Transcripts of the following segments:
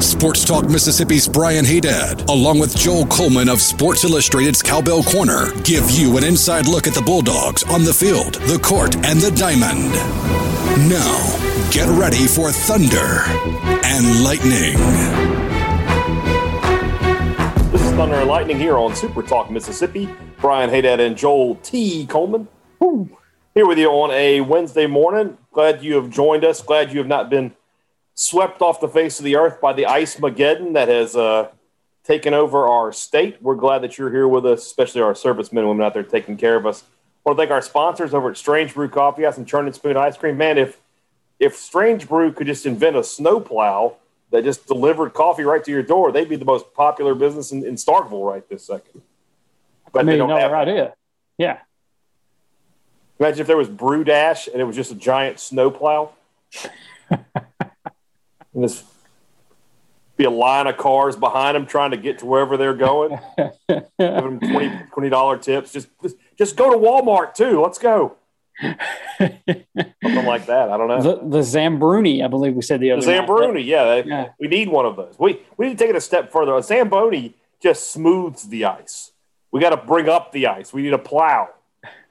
Sports Talk Mississippi's Brian Haydad, along with Joel Coleman of Sports Illustrated's Cowbell Corner, give you an inside look at the Bulldogs on the field, the court, and the diamond. Now, get ready for Thunder and Lightning. This is Thunder and Lightning here on Super Talk Mississippi. Brian Haydad and Joel T. Coleman. Woo. Here with you on a Wednesday morning. Glad you have joined us. Glad you have not been swept off the face of the earth by the ice mageddon that has uh, taken over our state. We're glad that you're here with us, especially our servicemen and women out there taking care of us. I want to thank our sponsors over at Strange Brew Coffee House and Churn and Spoon Ice Cream. Man, if if Strange Brew could just invent a snowplow that just delivered coffee right to your door, they'd be the most popular business in, in Starkville right this second. But I million dollar idea. Yeah. Imagine if there was Brew Dash and it was just a giant snowplow. and this be a line of cars behind them trying to get to wherever they're going. Give them 20 dollar tips. Just, just just go to Walmart too. Let's go. Something like that. I don't know. The, the Zambruni, I believe we said the other. The Zambruni, yeah, yeah, We need one of those. We we need to take it a step further. A Zamboni just smooths the ice. We got to bring up the ice. We need a plow.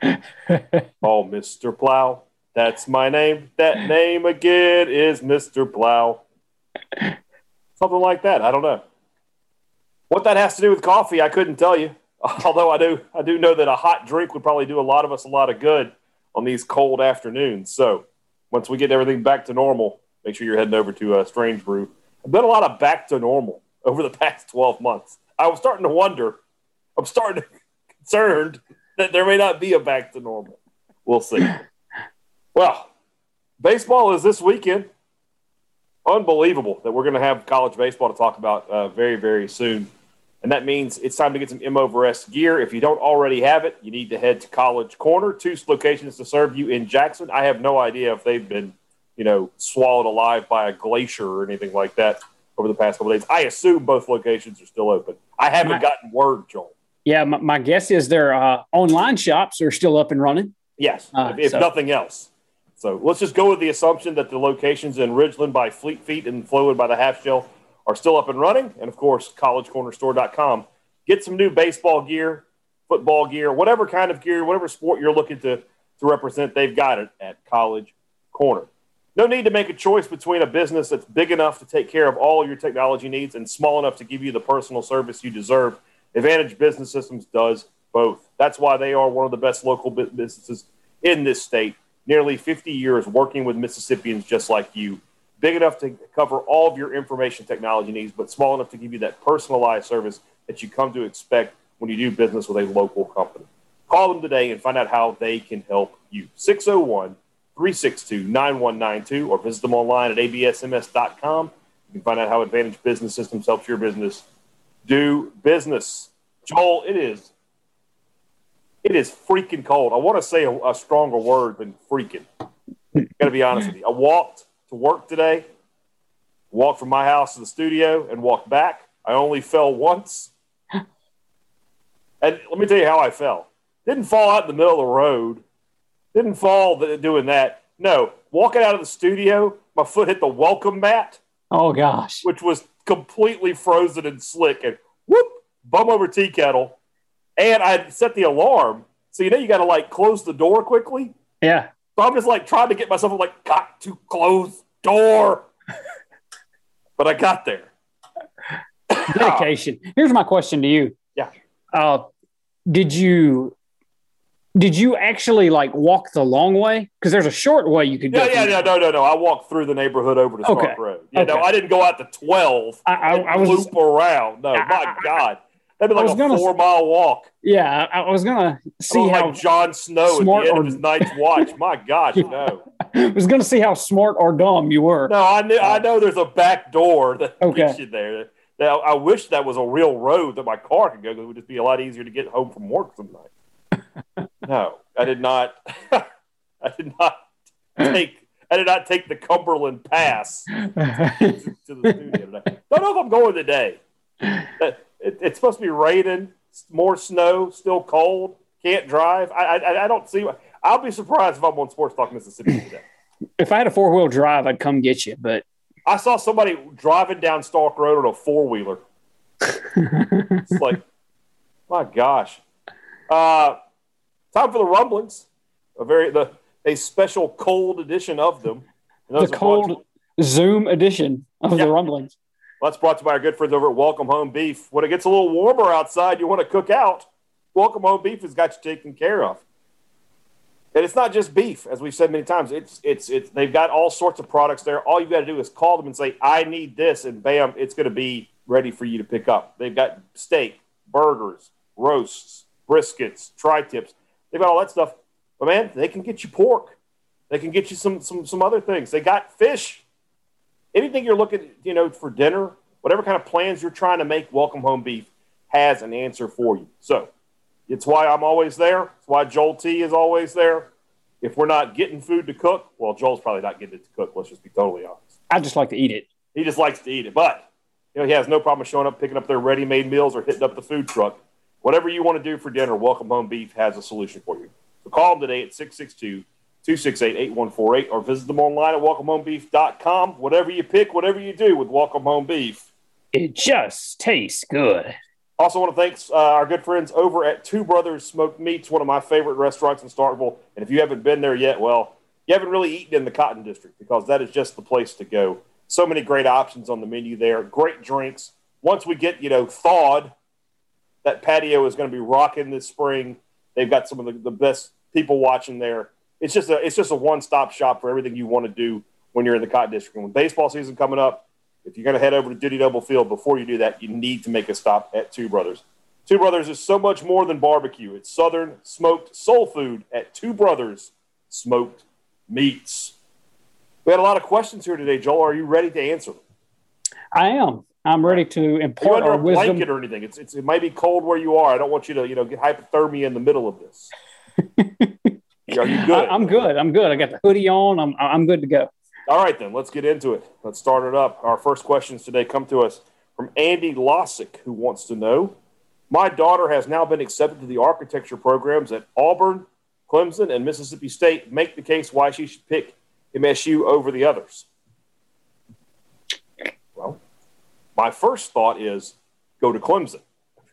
oh, Mister Plow, that's my name. That name again is Mister Plow. Something like that. I don't know. What that has to do with coffee, I couldn't tell you. Although I do, I do know that a hot drink would probably do a lot of us a lot of good on these cold afternoons. So once we get everything back to normal, make sure you're heading over to uh, Strange Brew. I've done a lot of back to normal over the past 12 months. I was starting to wonder. I'm starting to concerned that there may not be a back to normal. We'll see. Well, baseball is this weekend unbelievable that we're going to have college baseball to talk about uh, very, very soon. And that means it's time to get some M over S gear. If you don't already have it, you need to head to College Corner, two locations to serve you in Jackson. I have no idea if they've been, you know, swallowed alive by a glacier or anything like that over the past couple days. I assume both locations are still open. I haven't my, gotten word, Joel. Yeah, my, my guess is their uh, online shops are still up and running. Yes, uh, if, if so. nothing else. So let's just go with the assumption that the locations in Ridgeland by Fleet Feet and Flowood by the Half Shell are still up and running. And of course, collegecornerstore.com. Get some new baseball gear, football gear, whatever kind of gear, whatever sport you're looking to, to represent, they've got it at College Corner. No need to make a choice between a business that's big enough to take care of all your technology needs and small enough to give you the personal service you deserve. Advantage Business Systems does both. That's why they are one of the best local businesses in this state nearly 50 years working with Mississippians just like you, big enough to cover all of your information technology needs, but small enough to give you that personalized service that you come to expect when you do business with a local company. Call them today and find out how they can help you. 601 362 9192 or visit them online at absms.com. You can find out how Advantage Business Systems helps your business do business. Joel, it is it is freaking cold. I want to say a, a stronger word than freaking. Got to be honest with you. I walked to work today, walked from my house to the studio, and walked back. I only fell once. And let me tell you how I fell. Didn't fall out in the middle of the road. Didn't fall doing that. No, walking out of the studio, my foot hit the welcome mat. Oh gosh, which was completely frozen and slick, and whoop, bum over tea kettle and I set the alarm. So you know you got to like close the door quickly. Yeah. So I'm just like trying to get myself I'm like got to close door, but I got there. Dedication. Here's my question to you. Yeah. Uh, did you did you actually like walk the long way? Because there's a short way you could go. Yeah, yeah, yeah, no, no, no. I walked through the neighborhood over to Stark okay. Road. Yeah, okay. no, I didn't go out to twelve. I, I, I was loop around. No, I, my God. That'd be like a gonna, four mile walk. Yeah, I, I was gonna see how like Jon Snow at the end or, of his night's watch. My gosh, no. I was gonna see how smart or dumb you were. No, I knew. I uh, know there's a back door that okay. gets you there. Now, I wish that was a real road that my car could go. Because it would just be a lot easier to get home from work some night. no, I did not. I I did not take I did not take the Cumberland Pass to, to the studio today. Don't know if I'm going today. It, it's supposed to be raining, more snow, still cold. Can't drive. I, I, I don't see. I'll be surprised if I'm on Sports Talk Mississippi today. If I had a four wheel drive, I'd come get you. But I saw somebody driving down Stark Road on a four wheeler. it's like, my gosh. Uh, time for the rumblings. A very the a special cold edition of them. The cold Zoom edition of yeah. the rumblings. Well, that's brought to you by our good friends over at Welcome Home Beef. When it gets a little warmer outside, you want to cook out. Welcome Home Beef has got you taken care of. And it's not just beef, as we've said many times. It's it's it's they've got all sorts of products there. All you've got to do is call them and say, "I need this," and bam, it's going to be ready for you to pick up. They've got steak, burgers, roasts, briskets, tri-tips. They've got all that stuff. But man, they can get you pork. They can get you some some some other things. They got fish. Anything you're looking, you know, for dinner, whatever kind of plans you're trying to make, Welcome Home Beef has an answer for you. So it's why I'm always there. It's why Joel T is always there. If we're not getting food to cook, well, Joel's probably not getting it to cook. Let's just be totally honest. I just like to eat it. He just likes to eat it, but you know he has no problem showing up, picking up their ready-made meals, or hitting up the food truck. Whatever you want to do for dinner, Welcome Home Beef has a solution for you. So call them today at 662 268 8148 or visit them online at welcomehomebeef.com. Whatever you pick, whatever you do with Welcome Home Beef, it just tastes good. Also, want to thank uh, our good friends over at Two Brothers Smoked Meats, one of my favorite restaurants in Starkville. And if you haven't been there yet, well, you haven't really eaten in the Cotton District because that is just the place to go. So many great options on the menu there, great drinks. Once we get, you know, thawed, that patio is going to be rocking this spring. They've got some of the, the best people watching there. It's just a it's just a one stop shop for everything you want to do when you're in the Cotton District. And with baseball season coming up, if you're going to head over to Dudy Noble Field, before you do that, you need to make a stop at Two Brothers. Two Brothers is so much more than barbecue. It's Southern smoked soul food at Two Brothers Smoked Meats. We had a lot of questions here today, Joel. Are you ready to answer them? I am. I'm ready to impart Are you under our a wisdom. blanket or anything? It's, it's, it might be cold where you are. I don't want you to, you know, get hypothermia in the middle of this. are you good? I'm good. I'm good. I got the hoodie on. I'm I'm good to go. All right, then, let's get into it. Let's start it up. Our first questions today come to us from Andy Lossick, who wants to know My daughter has now been accepted to the architecture programs at Auburn, Clemson, and Mississippi State. Make the case why she should pick MSU over the others. Well, my first thought is go to Clemson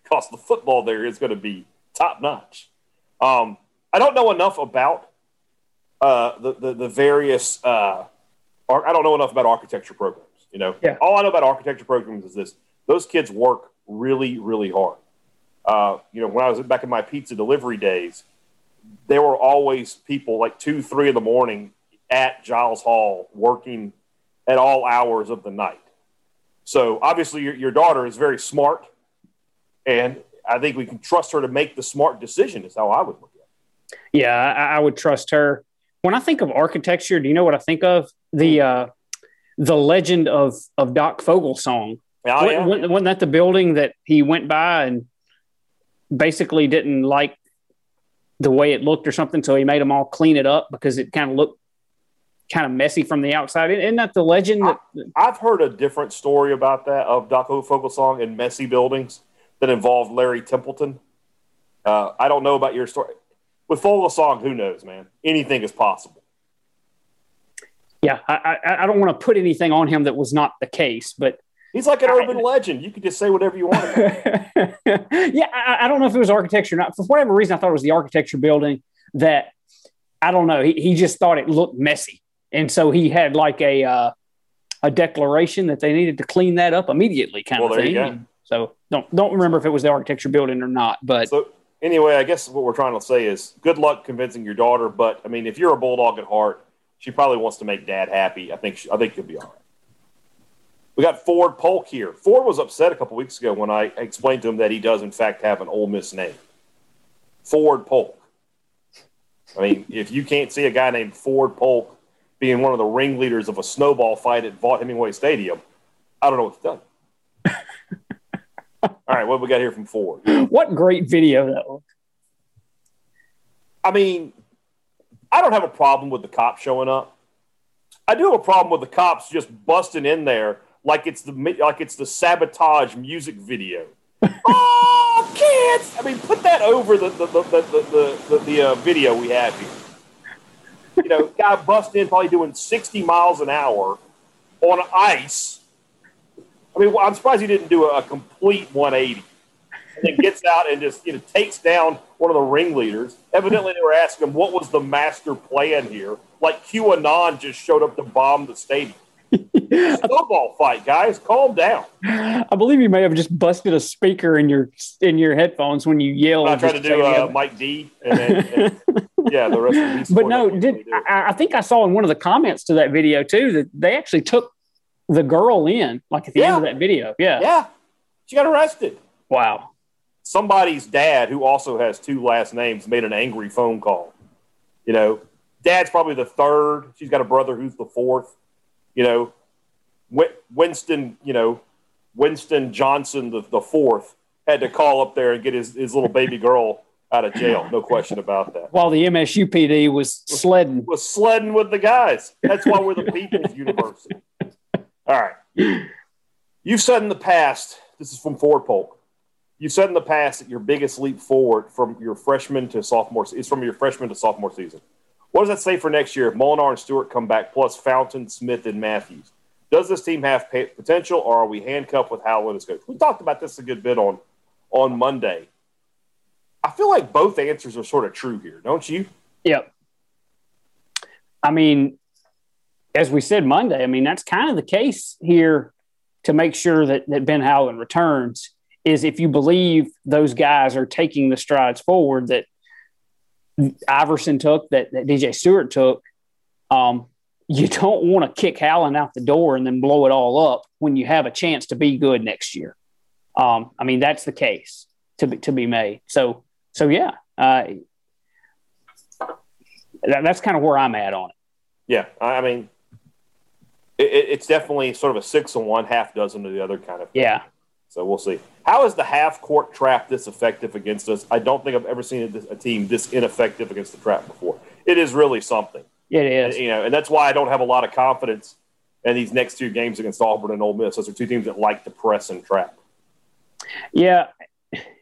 because the football there is going to be top notch. Um, I don't know enough about uh, the, the, the various. Uh, I don't know enough about architecture programs. You know, yeah. all I know about architecture programs is this: those kids work really, really hard. Uh, you know, when I was back in my pizza delivery days, there were always people like two, three in the morning at Giles Hall working at all hours of the night. So obviously, your, your daughter is very smart, and I think we can trust her to make the smart decision. Is how I would look. Yeah, I, I would trust her. When I think of architecture, do you know what I think of? The uh, the legend of of Doc Foglesong. Oh, yeah. wasn't, wasn't that the building that he went by and basically didn't like the way it looked or something? So he made them all clean it up because it kind of looked kind of messy from the outside. Isn't that the legend? That, I, have heard a different story about that of Doc Foglesong and messy buildings that involved Larry Templeton. Uh, I don't know about your story. With Foglesong, who knows, man? Anything is possible. Yeah, I, I, I don't want to put anything on him that was not the case, but He's like an urban legend. You could just say whatever you want. yeah, I, I, don't know if it was architecture or not. For whatever reason, I thought it was the architecture building that I don't know. He, he just thought it looked messy, and so he had like a uh, a declaration that they needed to clean that up immediately, kind well, of thing. So don't don't remember if it was the architecture building or not. But so anyway, I guess what we're trying to say is good luck convincing your daughter. But I mean, if you're a bulldog at heart, she probably wants to make dad happy. I think she, I think you'll be all right. We got Ford Polk here. Ford was upset a couple weeks ago when I explained to him that he does, in fact, have an Ole Miss name. Ford Polk. I mean, if you can't see a guy named Ford Polk being one of the ringleaders of a snowball fight at Vaught Hemingway Stadium, I don't know what to tell you. All right, what we got here from Ford? What great video that was. I mean, I don't have a problem with the cops showing up. I do have a problem with the cops just busting in there like it's the like it's the sabotage music video. oh, kids! I mean, put that over the the the the the, the, the uh, video we have here. You know, guy bust in, probably doing sixty miles an hour on ice. I mean, I'm surprised he didn't do a complete 180 and then gets out and just you know takes down one of the ringleaders. Evidently, they were asking him what was the master plan here. Like QAnon just showed up to bomb the stadium. Football fight, guys. Calm down. I believe you may have just busted a speaker in your in your headphones when you yelled. I tried to do uh, Mike D, and then and, yeah, the rest of the. But no, did I, I, think I saw in one of the comments to that video too that they actually took the girl in, like at the yeah. end of that video. Yeah, yeah, she got arrested. Wow somebody's dad, who also has two last names, made an angry phone call. You know, dad's probably the third. She's got a brother who's the fourth. You know, Winston, you know, Winston Johnson, the, the fourth, had to call up there and get his, his little baby girl out of jail. No question about that. While the MSU PD was sledding. Was sledding with the guys. That's why we're the people's university. All right. You've said in the past, this is from Ford Polk, You've said in the past that your biggest leap forward from your freshman to sophomore is from your freshman to sophomore season. What does that say for next year if Molinar and Stewart come back, plus Fountain, Smith, and Matthews? Does this team have potential, or are we handcuffed with Howland as coach? We talked about this a good bit on on Monday. I feel like both answers are sort of true here, don't you? Yep. I mean, as we said Monday, I mean that's kind of the case here to make sure that, that Ben Howland returns is if you believe those guys are taking the strides forward that Iverson took, that, that DJ Stewart took, um, you don't want to kick Howland out the door and then blow it all up when you have a chance to be good next year. Um, I mean, that's the case to be, to be made. So, so yeah, uh, that, that's kind of where I'm at on it. Yeah. I mean, it, it's definitely sort of a six and one, half dozen of the other kind of. Thing. Yeah. So we'll see. How is the half court trap this effective against us? I don't think I've ever seen a, a team this ineffective against the trap before. It is really something. It is. And, you know, and that's why I don't have a lot of confidence in these next two games against Auburn and Ole Miss. Those are two teams that like to press and trap. Yeah.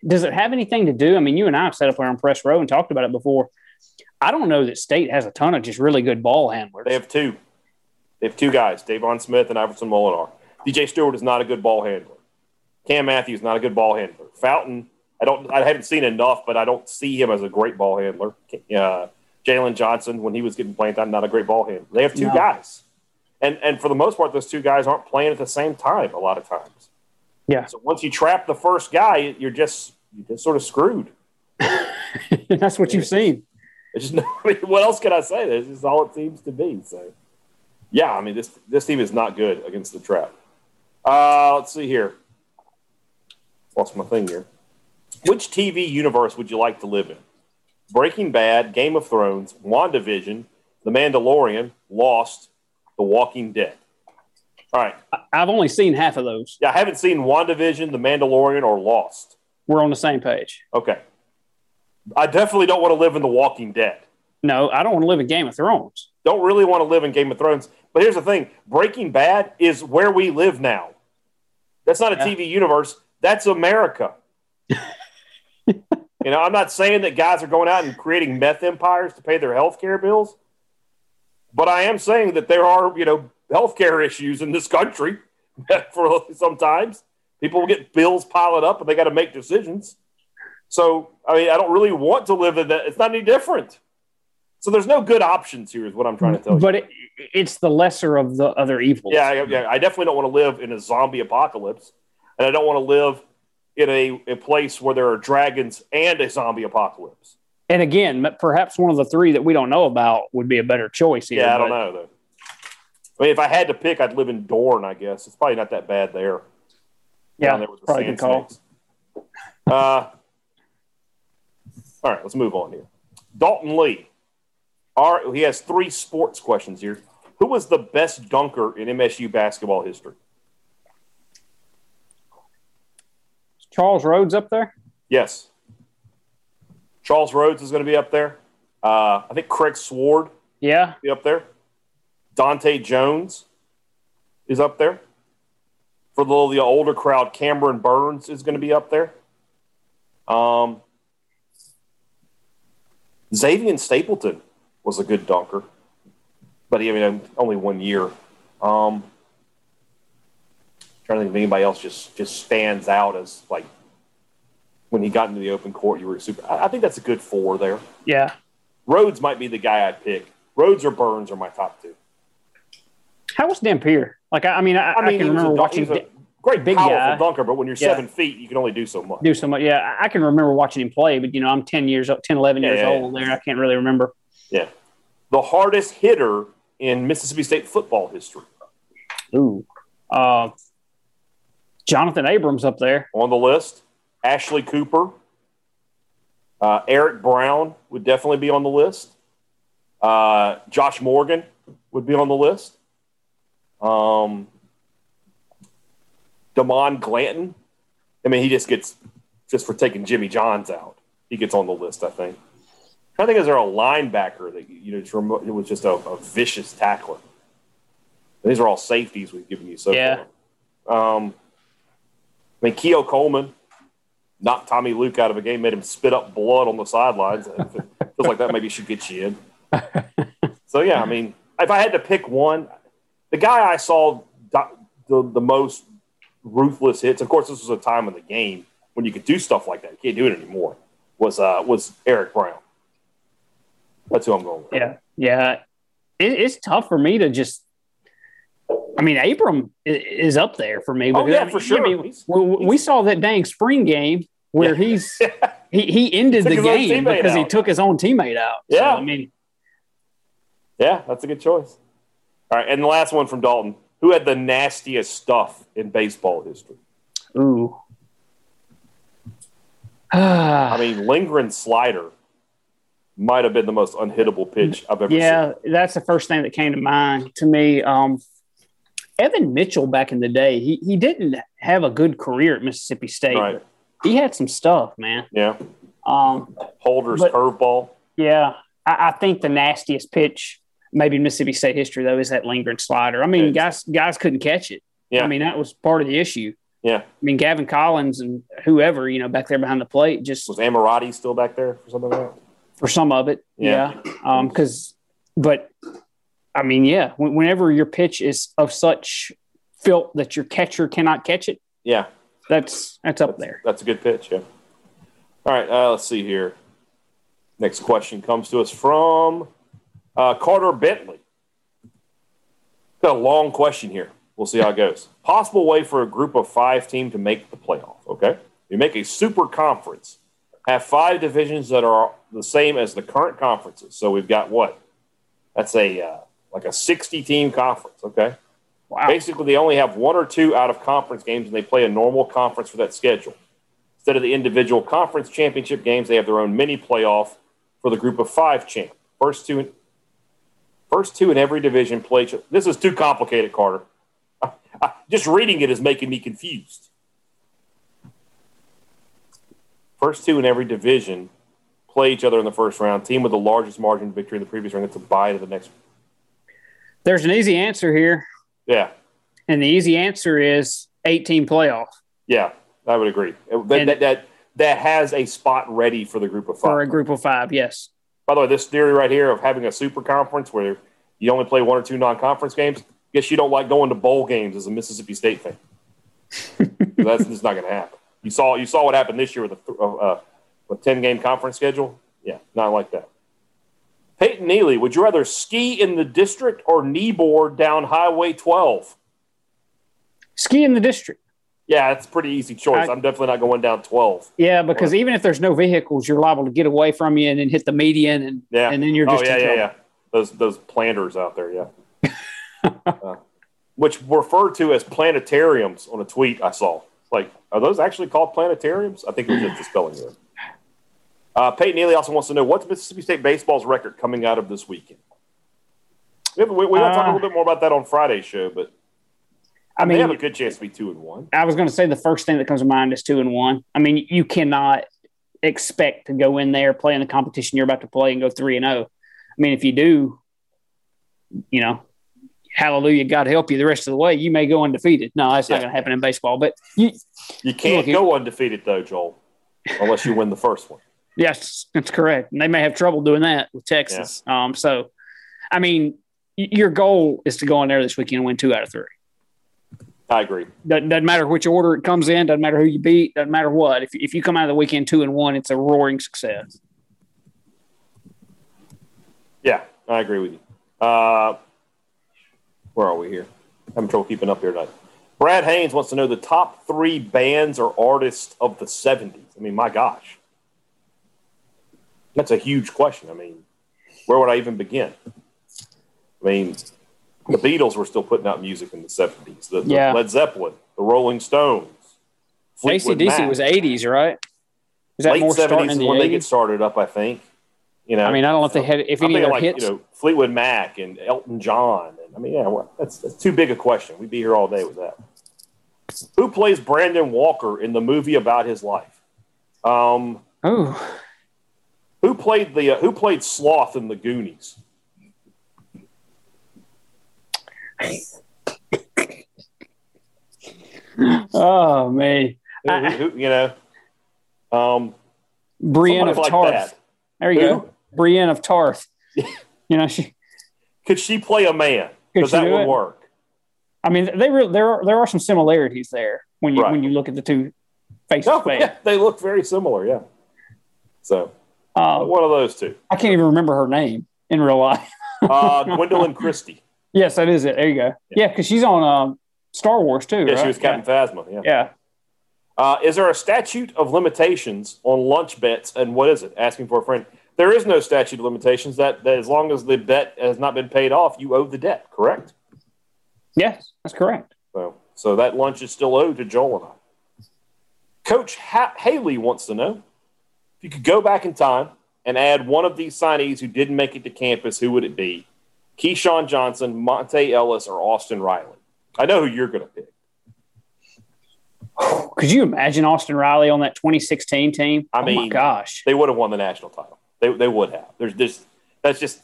Does it have anything to do? I mean, you and I have sat up there on press row and talked about it before. I don't know that State has a ton of just really good ball handlers. They have two. They have two guys, Deivon Smith and Iverson Molinar. DJ Stewart is not a good ball handler. Cam Matthews not a good ball handler. Fountain, I don't, I haven't seen enough, but I don't see him as a great ball handler. Uh, Jalen Johnson, when he was getting playing time, not a great ball handler. They have two no. guys, and and for the most part, those two guys aren't playing at the same time a lot of times. Yeah. So once you trap the first guy, you're just you're just sort of screwed. That's what you've seen. It's just I mean, what else can I say? This is all it seems to be. So, yeah, I mean this this team is not good against the trap. Uh, let's see here lost my thing here. Which TV universe would you like to live in? Breaking Bad, Game of Thrones, WandaVision, The Mandalorian, Lost, The Walking Dead. All right. I've only seen half of those. Yeah, I haven't seen WandaVision, The Mandalorian, or Lost. We're on the same page. Okay. I definitely don't want to live in The Walking Dead. No, I don't want to live in Game of Thrones. Don't really want to live in Game of Thrones. But here's the thing Breaking Bad is where we live now. That's not a yeah. TV universe. That's America. you know, I'm not saying that guys are going out and creating meth empires to pay their health care bills, but I am saying that there are, you know, health care issues in this country for sometimes people will get bills piling up and they got to make decisions. So, I mean, I don't really want to live in that. It's not any different. So there's no good options here, is what I'm trying to tell you. But it, it's the lesser of the other evils. Yeah, yeah. I definitely don't want to live in a zombie apocalypse and I don't want to live in a, a place where there are dragons and a zombie apocalypse. And again, perhaps one of the three that we don't know about would be a better choice. Here, yeah, I don't know though. I mean, if I had to pick, I'd live in Dorne. I guess it's probably not that bad there. Yeah, there with the probably good call. Uh, all right, let's move on here. Dalton Lee. Our, he has three sports questions here. Who was the best dunker in MSU basketball history? Charles Rhodes up there? Yes. Charles Rhodes is going to be up there. Uh, I think Craig Sword. Yeah. be up there. Dante Jones is up there. For the, the older crowd, Cameron Burns is going to be up there. Um, Xavier Stapleton was a good dunker, but he I mean only one year. Um, trying to think if anybody else just just stands out as like when he got into the open court, you were super. I, I think that's a good four there. Yeah. Rhodes might be the guy I'd pick. Rhodes or Burns are my top two. How was Dampier? Like, I, I mean, I, I, I can remember a, watching great, big powerful guy. dunker, but when you're Yeah. seven feet, you can only do so much. do so much. Yeah, I- can remember watching him play, but you know, I'm 10 years, 10, 11 Yeah, years yeah. old there. I can't really remember. Yeah, the hardest hitter in Mississippi State football history Ooh. Uh, Jonathan Abrams up there. on the list. Ashley Cooper, uh, Eric Brown would definitely be on the list. Uh, Josh Morgan would be on the list. Um, Damon Glanton. I mean, he just gets just for taking Jimmy Johns out. He gets on the list, I think. I think is there a linebacker that you know remo- it was just a, a vicious tackler. These are all safeties we've given you so Yeah. far. Um, I mean, Keo Coleman knocked Tommy Luke out of a game, made him spit up blood on the sidelines. It feels like that maybe should get you in. So yeah, I mean, if I had to pick one, the guy I saw do- the, the most ruthless hits. Of course, this was a time in the game when you could do stuff like that. You can't do it anymore. Was uh, was Eric Brown? That's who I'm going with. Yeah. Yeah. It, it's tough for me to just. I mean, Abram is up there for me. Oh, yeah, I mean, for sure. I mean, He's- we, we saw that dang spring game where Yeah. he's he, he ended the game because he took his own teammate out. So, Yeah. I mean, Yeah, that's a good choice. All right, and the last one from Dalton. Who had the nastiest stuff in baseball history? ooh. I mean, Lindgren slider might have been the most unhittable pitch I've ever seen. Yeah, seen. that's the first thing that came to mind to me. Um, Evan Mitchell back in the day, he, he didn't have a good career at Mississippi State. Right. He had some stuff, man. Yeah. Um, Holder's curveball. yeah, I, I think the nastiest pitch, maybe in Mississippi State history, though, is that Lindgren slider. I mean, Yeah. guys guys couldn't catch it. Yeah. I mean, that was part of the issue. Yeah. I mean, Gavin Collins and whoever, you know, back there behind the plate, just Was Ammirati still back there for something like that? For some of it. Yeah. Yeah. Um, but I mean, yeah, when- whenever your pitch is of such filth that your catcher cannot catch it, Yeah. that's, that's up there. That's a good pitch. Yeah. All right. Uh, let's see here. Next question comes to us from uh, Carter Bentley. Got a long question here. We'll see how it goes. Possible way for a group of five team to make the playoff. Okay. You make a super conference, have five divisions that are the same as the current conferences. So we've got what? That's a uh, like a 60 team conference. Okay. Wow. Basically, they only have one or two out of conference games, and they play a normal conference for that schedule. Instead of the individual conference championship games, they have their own mini playoff for the group of five champ. First two, first two in every division play. This is too complicated, Carter. I- I- just reading it is making me confused. First two in every division play each other in the first round. Team with the largest margin of victory in the previous round gets a bye to the next. There's an easy answer here. Yeah, And the easy answer is 18 playoff Yeah, I would agree. That, that, that, that has a spot ready for the group of five. for a group of five. Yes. By the way, this theory right here of having a super conference where you only play one or two non-conference games, guess you don't like going to bowl games as a Mississippi State fan. That's just not going to happen. You saw you saw what happened this year with a, uh, a ten game conference schedule. Yeah, not like that. Peyton Neely, would you rather ski in the district or kneeboard down Highway 12? Ski in the district. Yeah, it's a pretty easy choice. I- I'm definitely not going down 12. Yeah, because even if there's no vehicles, you're liable to get away from you and then hit the median, and Yeah. and then you're just oh yeah, yeah, trouble. yeah. Those those planters out there, yeah. Uh, which referred to as planetariums on a tweet I saw. Like, are those actually called planetariums? I think it was just a spelling error. Uh, Peyton Neely also wants to know what's Mississippi State baseball's record coming out of this weekend. We, we, we to talk a Uh, little bit more about that on Friday's show, but I mean, they have a good chance to be two and one. I was going to say the first thing that comes to mind is two and one. I mean, you cannot expect to go in there, play in the competition you're about to play, and go three and zero. I mean, if you do, you know, hallelujah, God help you the rest of the way. You may go undefeated. No, that's yeah. not going to happen in baseball. But you you can't look, go undefeated though, Joel, unless you win the first one. Yes, that's correct. And they may have trouble doing that with Texas. Yeah. Um, so, I mean, your goal is to go in there this weekend and win two out of three. I agree. Doesn't, doesn't, matter which order it comes in. Doesn't matter who you beat. Doesn't matter what. If if you come out of the weekend two and one, it's a roaring success. Yeah, I agree with you. Uh, where are we here? I'm having trouble keeping up here tonight. Brad Haynes wants to know the top three bands or artists of the 70s. I mean, my gosh. That's a huge question. I mean, where would I even begin? I mean, the Beatles were still putting out music in the 70s. The, the yeah. Led Zeppelin, the Rolling Stones. ACDC was 80s, right? Is that Late more 70s is when 80s? they get started up, I think. You know, I mean, I don't know if they had if any of like, hits. You know, Fleetwood Mac and Elton John. I mean, yeah, well, that's, that's too big a question. We'd be here all day with that. Who plays Brandon Walker in the movie about his life? Um, oh, who played the uh, Who played Sloth in the Goonies? oh man, who, who, you know, um, Brienne of like Tarth. That. There you who? go, Brienne of Tarth. you know, she could she play a man? Because that would it? work. I mean, they re- there are there are some similarities there when you right. when you look at the two face to face. Yeah, they look very similar. Yeah. So uh, one of those two. I can't even remember her name in real life. uh, Gwendoline Christie. Yes, that is it. There you go. Yeah, because yeah, she's on um, Star Wars too. Yeah, right? she was Captain yeah. Phasma. Yeah. Yeah. Uh, is there a statute of limitations on lunch bets, and what is it? Asking for a friend. There is no statute of limitations. That, that as long as the debt has not been paid off, you owe the debt. Correct. Yes, that's correct. So, so that lunch is still owed to Joel and I. Coach ha- Haley wants to know if you could go back in time and add one of these signees who didn't make it to campus, who would it be? Keyshawn Johnson, Monta Ellis, or Austin Riley? I know who you're going to pick. Could you imagine Austin Riley on that 2016 team? I mean, oh my gosh, they would have won the national title. They, they would have. There's just that's just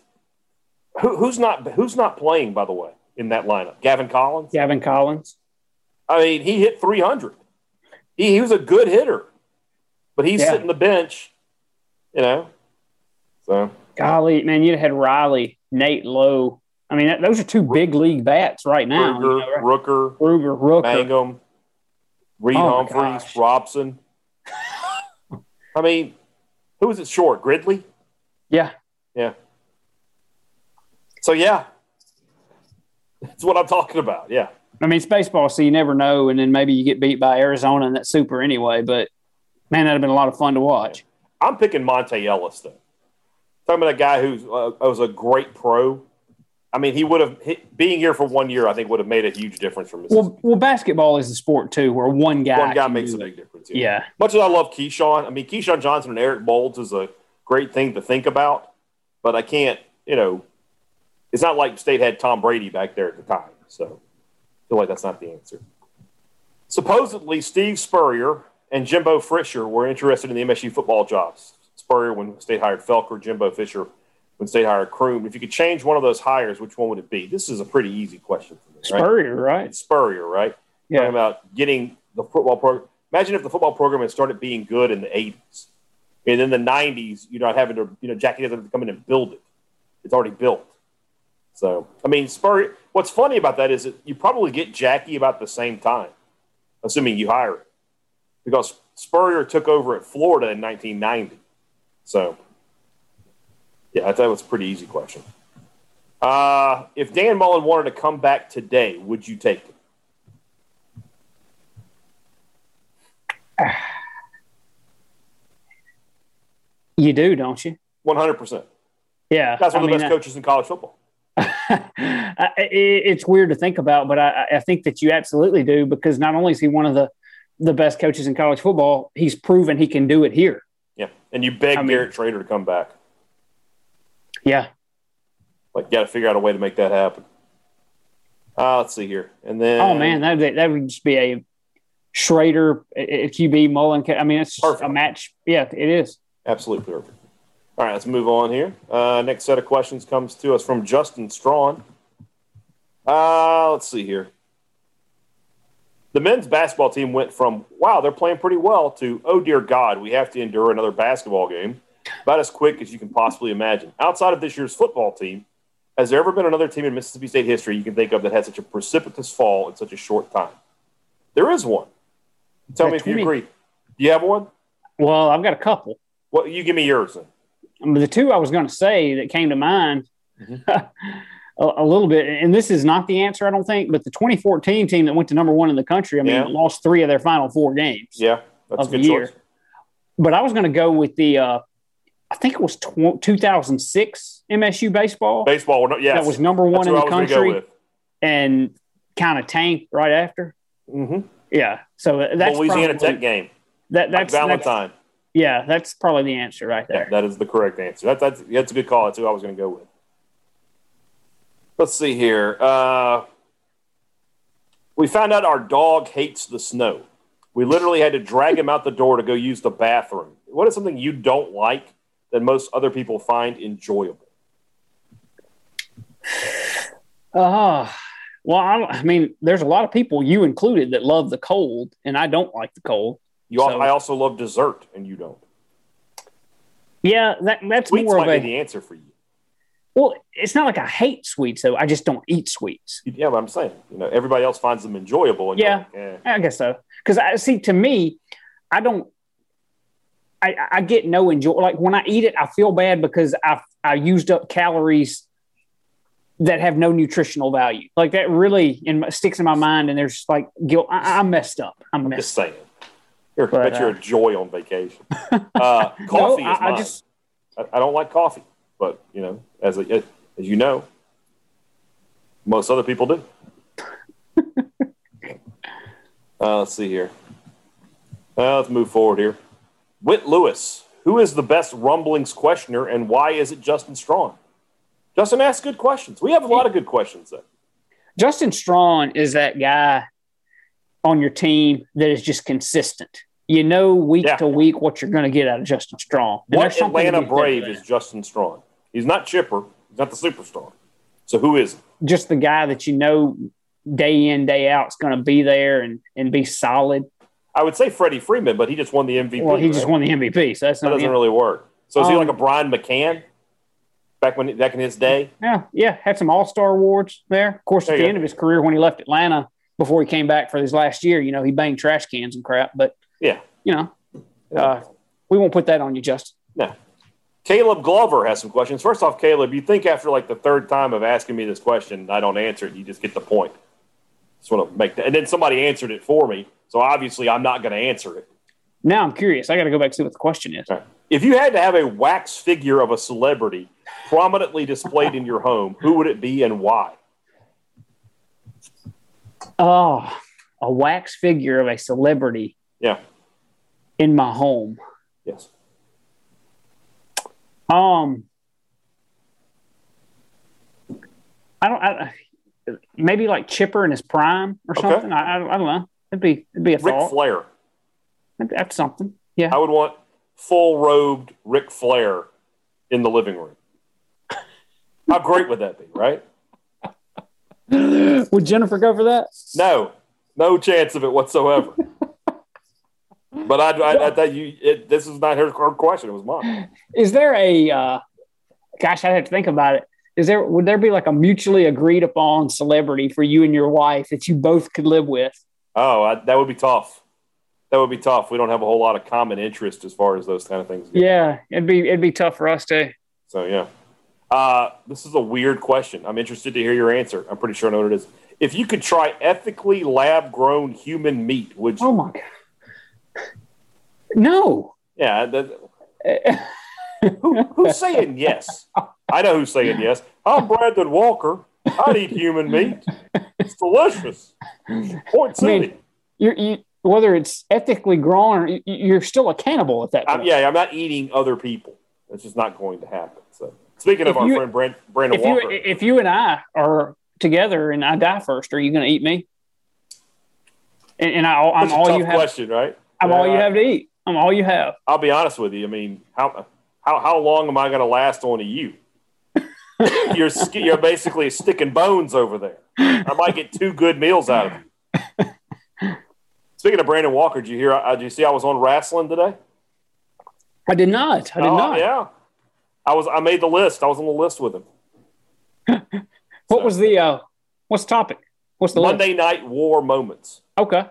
who, who's not who's not playing by the way in that lineup. Gavin Collins. Gavin Collins. I mean, he hit 300. He, he was a good hitter, but he's yeah. sitting the bench. You know, so golly, man, you'd have had Riley, Nate Lowe. I mean, that, those are two big league bats right now. Ruger, you know, right? Rooker, Ruger, Rooker, Mangum, Reed oh Humphreys, Robson. I mean, who was it short? Gridley? Yeah. Yeah. So, yeah, that's what I'm talking about. Yeah. I mean, it's baseball, so you never know. And then maybe you get beat by Arizona and that super anyway. But, man, that'd have been a lot of fun to watch. I'm picking Monta Ellis, though. Talking about a guy who uh, was a great pro I mean, he would have being here for one year. I think would have made a huge difference for Mississippi. Well, well, basketball is a sport too, where one guy one guy makes a big difference. Yeah. yeah. Much as I love Keyshawn, I mean, Keyshawn Johnson and Eric Bolds is a great thing to think about, but I can't. You know, it's not like the State had Tom Brady back there at the time, so I feel like that's not the answer. Supposedly, Steve Spurrier and Jimbo Fisher were interested in the MSU football jobs. Spurrier when State hired Felker, Jimbo Fisher when State hired Croom. If you could change one of those hires, which one would it be? This is a pretty easy question for me. Right? Spurrier, right? It's Spurrier, right? Yeah. Talking about getting the football program. Imagine if the football program had started being good in the 80s. And in the 90s, you're not having to, you know, Jackie doesn't have to come in and build it. It's already built. So, I mean, Spurrier, what's funny about that is that you probably get Jackie about the same time, assuming you hire it, because Spurrier took over at Florida in 1990. So, yeah, I thought it was a pretty easy question. Uh, if Dan Mullen wanted to come back today, would you take it? You do, don't you? One hundred percent. Yeah, that's one I of the mean, best coaches in college football. it's weird to think about, but I, I, think that you absolutely do because not only is he one of the the best coaches in college football, he's proven he can do it here. Yeah, and you beg I mean, Garrett Shrader to come back. Yeah. Like, got to figure out a way to make that happen. Uh, let's see here. And then. Oh, man, that, that would just be a Shrader QB Mullen. I mean, it's a match. Yeah, it is absolutely perfect. All right, let's move on here. Uh, next set of questions comes to us from Justin Strawn. Uh, let's see here. The men's basketball team went from, wow, they're playing pretty well, to, oh dear God, we have to endure another basketball game about as quick as you can possibly imagine. Outside of this year's football team, has there ever been another team in Mississippi State history you can think of that had such a precipitous fall in such a short time? There is one. Tell me if you agree. Do you have one? Well, I've got a couple. Well, you give me yours then. I mean, the two I was going to say that came to mind mm-hmm. a, a, little bit, and this is not the answer, I don't think, but the 2014 team that went to number one in the country, I mean, yeah. lost three of their final four games. Yeah, of the year. Choice. But I was going to go with the, uh, I think it was tw- 2006 MSU baseball. Baseball, yeah, that was number one That's in the country, and kind of tanked right after. Mm-hmm. Yeah, so that's Louisiana probably, Tech game. That that's like Valentine. That's, yeah, that's probably the answer right there. Yeah, that is the correct answer. That, that's that's a good call. That's who I was going to go with. Let's see here. Uh, we found out our dog hates the snow. We literally had to drag him out the door to go use the bathroom. What is something you don't like that most other people find enjoyable? Uh, well, I, I mean, there's a lot of people, you included, that love the cold, and I don't like the cold. You, so, I also love dessert, and you don't. Yeah, that, that's Sweets more might of a, be the answer for you. Well, it's not like I hate sweets, though. I just don't eat sweets. Yeah, but I'm saying, you know, everybody else finds them enjoyable. And yeah, like, eh. I guess so. Because I see, to me, I don't. I, I get no enjoy. Like when I eat it, I feel bad because I I used up calories that have no nutritional value. Like that really in, sticks in my mind, and there's like guilt. I, am messed up. I'm, I'm messed just saying. You're, but, but you're uh, a joy on vacation. Uh, coffee no, I, is mine. I, just, I, I, don't like coffee, but you know, as a, as you know, most other people do. uh, let's see here. Uh, let's move forward here. Whit Lewis, who is the best rumblings questioner, and why is it Justin Strong? Justin asks good questions. We have a lot of good questions there. Justin Strong is that guy on your team that is just consistent. You know week yeah. to week what you're going to get out of Justin Strong. And what Atlanta Brave is Justin Strong? He's not Chipper. He's not the superstar. So who is? Just the guy that you know day in day out is going to be there and and be solid. I would say Freddie Freeman, but he just won the MVP. Well, he right? just won the MVP, so that's that doesn't really work. So is um, he like a Brian McCann? Back when back in his day, yeah, yeah, had some All Star awards there. Of course, at the end of his career, when he left Atlanta, before he came back for his last year, you know, he banged trash cans and crap. But yeah, you know, uh, we won't put that on you, Justin. No. Caleb Glover has some questions. First off, Caleb, you think after like the third time of asking me this question, I don't answer it, you just get the point. Just want to make that. And then somebody answered it for me. So obviously, I'm not going to answer it. Now I'm curious. I got to go back to see what the question is. Right. If you had to have a wax figure of a celebrity prominently displayed in your home, who would it be and why? Oh, a wax figure of a celebrity. Yeah. In my home. Yes. Um, I don't. I, maybe like Chipper in his prime or okay. something. I, I, I, don't know. It'd be it'd be a Ric thought. Flair. That's something. Yeah. I would want full robed Ric Flair in the living room. How great would that be, right? Would Jennifer go for that? No, no chance of it whatsoever. but I, I, I thought you. It, this is not her, her, question; it was mine. Is there a? Uh, gosh, I have to think about it. Is there? Would there be like a mutually agreed upon celebrity for you and your wife that you both could live with? Oh, I, that would be tough. That would be tough. We don't have a whole lot of common interest as far as those kind of things. Go. Yeah, it'd be it'd be tough for us to. So yeah. Uh, this is a weird question. I'm interested to hear your answer. I'm pretty sure I know what it is. If you could try ethically lab grown human meat, would you? Oh my god! No. Yeah. That, who, who's saying yes? I know who's saying yes. I'm Brandon Walker. I'd eat human meat. It's delicious. Point. I mean, you you, whether it's ethically grown or you're still a cannibal at that point. I'm, yeah, I'm not eating other people. It's just not going to happen. So. Speaking of if our you, friend Brand, Brandon if Walker, you, if you and I are together and I die first, are you going to eat me? And, and I, I'm all you have. Question, right? I'm all you have to eat. I'm all you have. I'll be honest with you. I mean, how how how long am I going to last on to you? you're you're basically sticking bones over there. I might get two good meals out of it. Speaking of Brandon Walker, did you hear? Uh, did you see I was on wrestling today? I did not. I did oh, not. Yeah, I was. I made the list. I was on the list with him. what so, was the uh, what's the topic? What's the Monday list? Night War moments? Okay.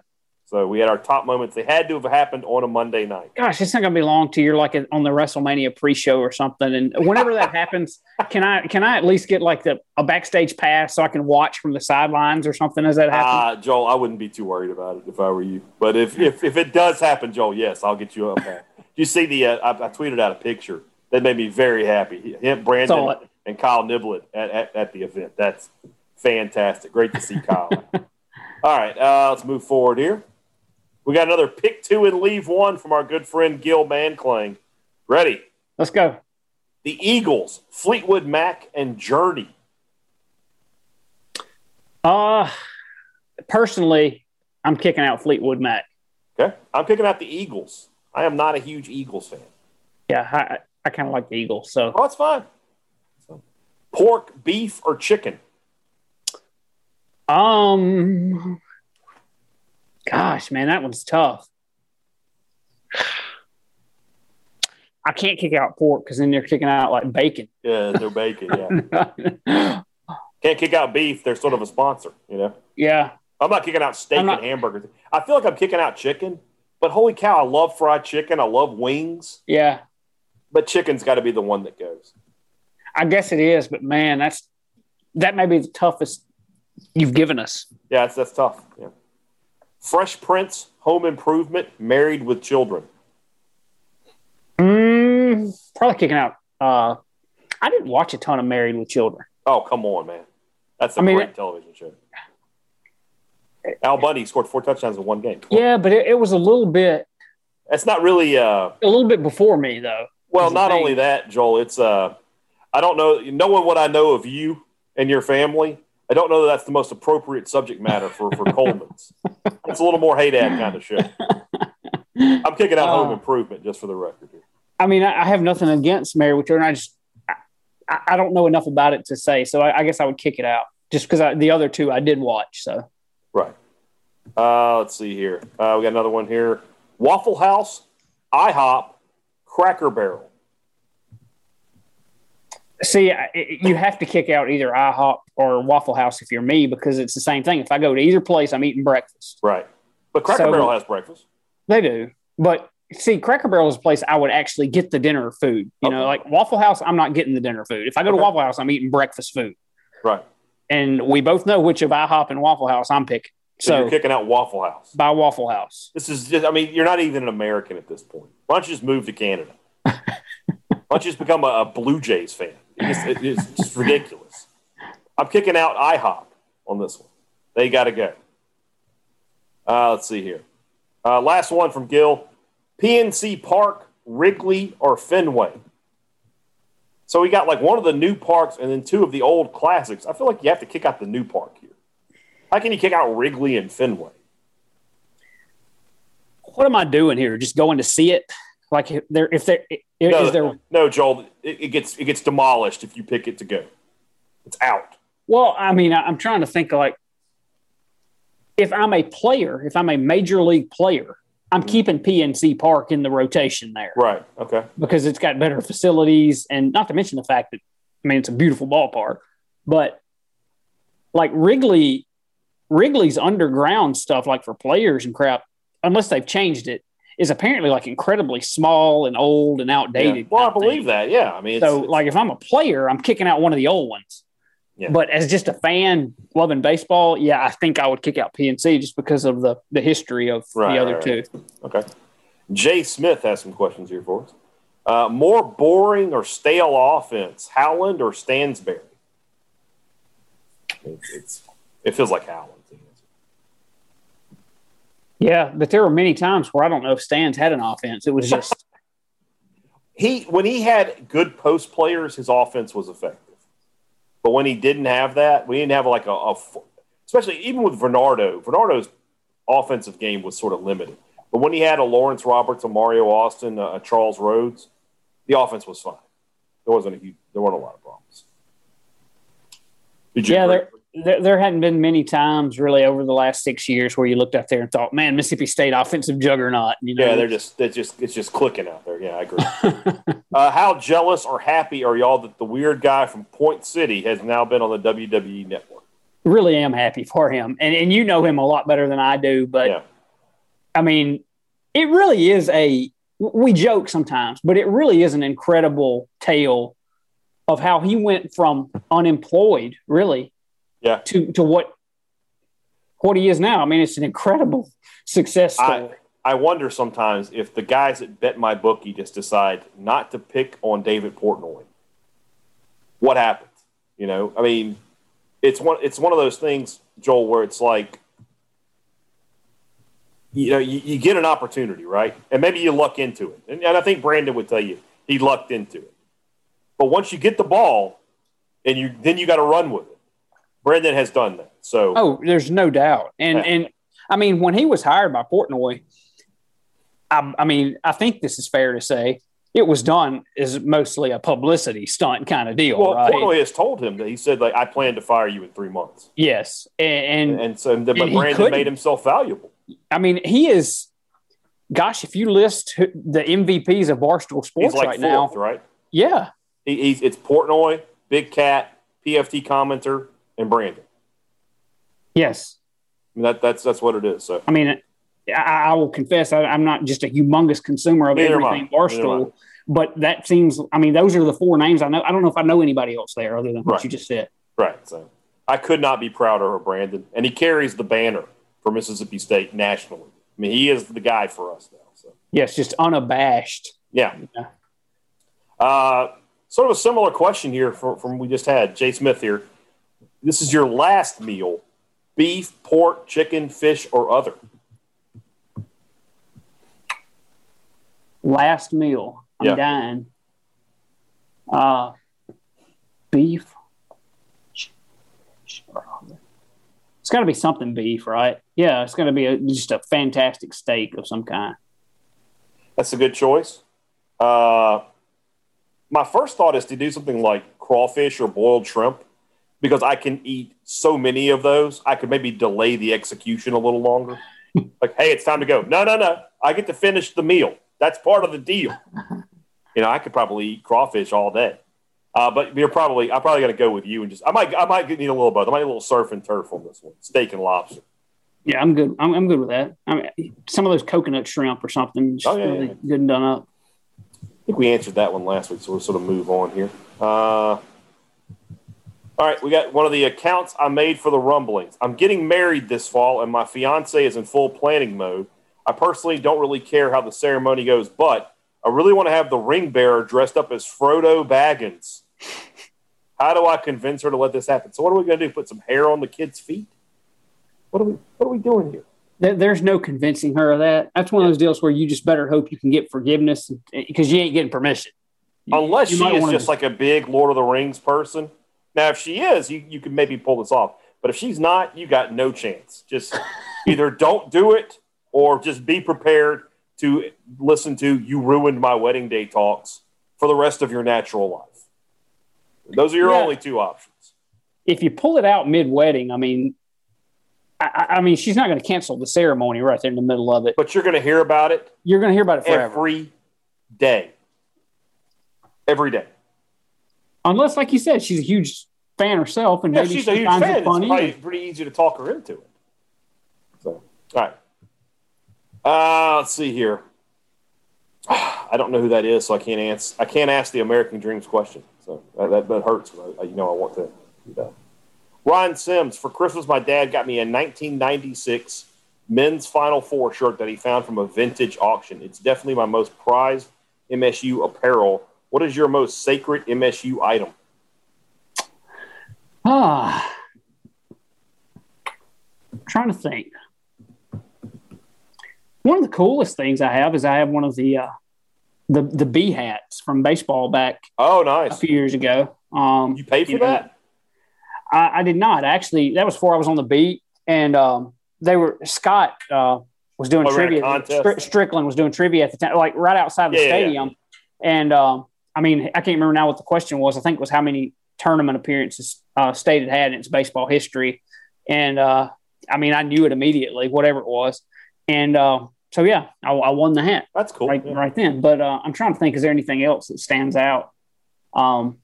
So we had our top moments. They had to have happened on a Monday night. Gosh, it's not going to be long till you're like on the WrestleMania pre-show or something. And whenever that happens, can I can I at least get like the a backstage pass so I can watch from the sidelines or something as that happens? Uh, Joel, I wouldn't be too worried about it if I were you. But if if, if it does happen, Joel, yes, I'll get you up there. you see the? Uh, I, I, tweeted out a picture that made me very happy. Him, Brandon, and Kyle Niblett at, at, at the event. That's fantastic. Great to see Kyle. All right, uh, let's move forward here. We got another pick two and leave one from our good friend Gil Mankling. Ready? Let's go. The Eagles, Fleetwood Mac, and Journey. Uh personally, I'm kicking out Fleetwood Mac. Okay. I'm kicking out the Eagles. I am not a huge Eagles fan. Yeah, I, I kind of like the Eagles. So oh, that's fine. Pork, beef, or chicken? Um, Gosh, man, that one's tough. I can't kick out pork because then they're kicking out like bacon. Yeah, they're bacon. Yeah. can't kick out beef. They're sort of a sponsor, you know. Yeah. I'm not kicking out steak not, and hamburgers. I feel like I'm kicking out chicken, but holy cow, I love fried chicken. I love wings. Yeah. But chicken's got to be the one that goes. I guess it is, but man, that's that may be the toughest you've given us. Yeah, that's, that's tough. Yeah. Fresh Prince, Home Improvement, Married with Children. Mm, probably kicking out. Uh, I didn't watch a ton of Married with Children. Oh, come on, man. That's a I mean, great television show. Al Bundy scored four touchdowns in one game. Yeah, but it, it was a little bit. That's not really uh, a little bit before me, though. Well, not only that, Joel. It's uh, I don't know. Knowing what I know of you and your family, I don't know that that's the most appropriate subject matter for for Coleman's. it's a little more hey dad kind of show. I'm kicking out uh, Home Improvement just for the record. Here. I mean, I, have nothing against Mary with I just I, I, don't know enough about it to say, so I, I guess I would kick it out just because the other two I did watch. So right. Uh, let's see here. Uh, we got another one here. Waffle House, IHOP, Cracker Barrel. See, you have to kick out either IHOP or Waffle House if you're me because it's the same thing. If I go to either place, I'm eating breakfast. Right. But Cracker so, Barrel has breakfast. They do. But see, Cracker Barrel is a place I would actually get the dinner food. You okay. know, like Waffle House, I'm not getting the dinner food. If I go okay. to Waffle House, I'm eating breakfast food. Right. And we both know which of IHOP and Waffle House I'm picking. So, so you're kicking out Waffle House. By Waffle House. This is just, I mean, you're not even an American at this point. Why don't you just move to Canada? Why don't you just become a, a Blue Jays fan? It's, it's just ridiculous. I'm kicking out IHOP on this one. They got to go. Uh, let's see here. Uh, last one from Gil PNC Park, Wrigley, or Fenway. So we got like one of the new parks and then two of the old classics. I feel like you have to kick out the new park here. How can you kick out Wrigley and Fenway? What am I doing here? Just going to see it? Like if there, if there, no, is there? No, Joel, it, it, gets it gets demolished if you pick it to go. It's out. Well, I mean, I'm trying to think like if I'm a player, if I'm a major league player, I'm mm-hmm. keeping PNC Park in the rotation there. Right. Okay. Because it's got better facilities, and not to mention the fact that I mean it's a beautiful ballpark, but like Wrigley, Wrigley's underground stuff, like for players and crap, unless they've changed it, is apparently like incredibly small and old and outdated. Yeah. Well, I believe thing. that. Yeah, I mean, so it's, like if I'm a player, I'm kicking out one of the old ones. Yeah. But as just a fan loving baseball, yeah, I think I would kick out PNC just because of the the history of right, the other right, two. Okay. Jay Smith has some questions here for us. Uh, more boring or stale offense, Howland or Stansbury? It's, it's, it feels like Howland. Yeah, but there were many times where I don't know if Stans had an offense. It was just he when he had good post players, his offense was effective. But when he didn't have that, we didn't have like a, a especially even with Varnado. Varnado's offensive game was sort of limited. But when he had a Lawrence Roberts, a Mario Austin, a Charles Rhodes, the offense was fine. There wasn't a huge, there weren't a lot of problems. did yeah, there, there, there hadn't been many times really over the last six years where you looked out there and thought, "Man, Mississippi State offensive juggernaut." You know? Yeah, they're just they're just it's just clicking out there. Yeah, I agree. uh, how jealous or happy are y'all that the weird guy from Point City has now been on the WWE Network? Really am happy for him, and and you know him a lot better than I do, but yeah. I mean, it really is a. We joke sometimes, but it really is an incredible tale of how he went from unemployed, really, yeah. to to what what he is now. I mean, it's an incredible success story. I, I wonder sometimes if the guys that bet my bookie just decide not to pick on David Portnoy. What happens? You know, I mean, it's one it's one of those things, Joel, where it's like you know, you, you, get an opportunity, right? And maybe you luck into it. And, and, I think Brandon would tell you he lucked into it. But once you get the ball, and you then you got to run with it. Brandon has done that. So oh, there's no doubt. And yeah. and I mean, when he was hired by Portnoy, I, I mean, I think this is fair to say it was done as mostly a publicity stunt kind of deal. Well, right? Portnoy has told him that he said like I plan to fire you in three months. Yes, and and, and so but and Brandon made himself valuable. I mean, he is. Gosh, if you list the MVPs of Barstool Sports like right fourth, now, right? Yeah, he, he's it's Portnoy, Big Cat, PFT commenter, and Brandon. Yes, I mean, that that's that's what it is. So I mean, I, I will confess I, am not just a humongous consumer of Neither everything Barstool, but that seems. I mean, those are the four names I know. I don't know if I know anybody else there other than what you just said. Right. So I could not be prouder of Brandon, and he carries the banner for Mississippi State nationally. I mean, he is the guy for us now. So yes, just unabashed. Yeah. yeah. Uh, sort of a similar question here from, from we just had Jay Smith here. This is your last meal: beef, pork, chicken, fish, or other. Last meal. I'm yeah. dying. Uh, beef. It's got to be something beef, right? Yeah, it's going to be a, just a fantastic steak of some kind. That's a good choice. Uh, my first thought is to do something like crawfish or boiled shrimp because I can eat so many of those. I could maybe delay the execution a little longer. like, hey, it's time to go. No, no, no. I get to finish the meal. That's part of the deal. You know, I could probably eat crawfish all day. Uh, but you're probably I'm probably going to go with you and just I might I might need a little both. I might need a little surf and turf on this one, steak and lobster. Yeah, I'm good. I'm, I'm good with that. I mean, some of those coconut shrimp or something, just oh, yeah, really yeah. good and done up. I think we answered that one last week, so we'll sort of move on here. Uh, all right, we got one of the accounts I made for the rumblings. I'm getting married this fall, and my fiance is in full planning mode. I personally don't really care how the ceremony goes, but I really want to have the ring bearer dressed up as Frodo Baggins. How do I convince her to let this happen? So, what are we going to do? Put some hair on the kid's feet? What are we? What are we doing here? There's no convincing her of that. That's one of those deals where you just better hope you can get forgiveness because you ain't getting permission. Unless you she is just to... like a big Lord of the Rings person. Now, if she is, you, you can maybe pull this off. But if she's not, you got no chance. Just either don't do it or just be prepared to listen to you ruined my wedding day talks for the rest of your natural life. Those are your yeah. only two options. If you pull it out mid wedding, I mean, I, I, mean, she's not going to cancel the ceremony right there in the middle of it. But you're going to hear about it. You're going to hear about it forever. every day. Every day. Unless, like you said, she's a huge fan herself, and yeah, maybe she's she a huge fan. It's probably pretty easy to talk her into it. So, all right. Uh, let's see here. I don't know who that is, so I can't answer. I can't ask the American Dreams question. So that, that, that hurts. I, you know, I want to do that. Ryan Sims, for Christmas, my dad got me a 1996 men's Final Four shirt that he found from a vintage auction. It's definitely my most prized MSU apparel. What is your most sacred MSU item? Ah, I'm trying to think. One of the coolest things I have is I have one of the uh, the the B hats from baseball back. Oh, nice! A few years ago. Um, you paid for you know, that? I, I, did not actually. That was before I was on the beat, and um, they were Scott uh, was doing oh, trivia. Str- Stricklin was doing trivia at the time, like right outside the yeah, stadium. Yeah. And um, I mean, I can't remember now what the question was. I think it was how many tournament appearances uh, State had had in its baseball history. And uh, I mean, I knew it immediately, whatever it was. And uh, so, yeah, I, I, won the hat. That's cool. Right, yeah. right then. But uh, I'm trying to think, is there anything else that stands out? Um,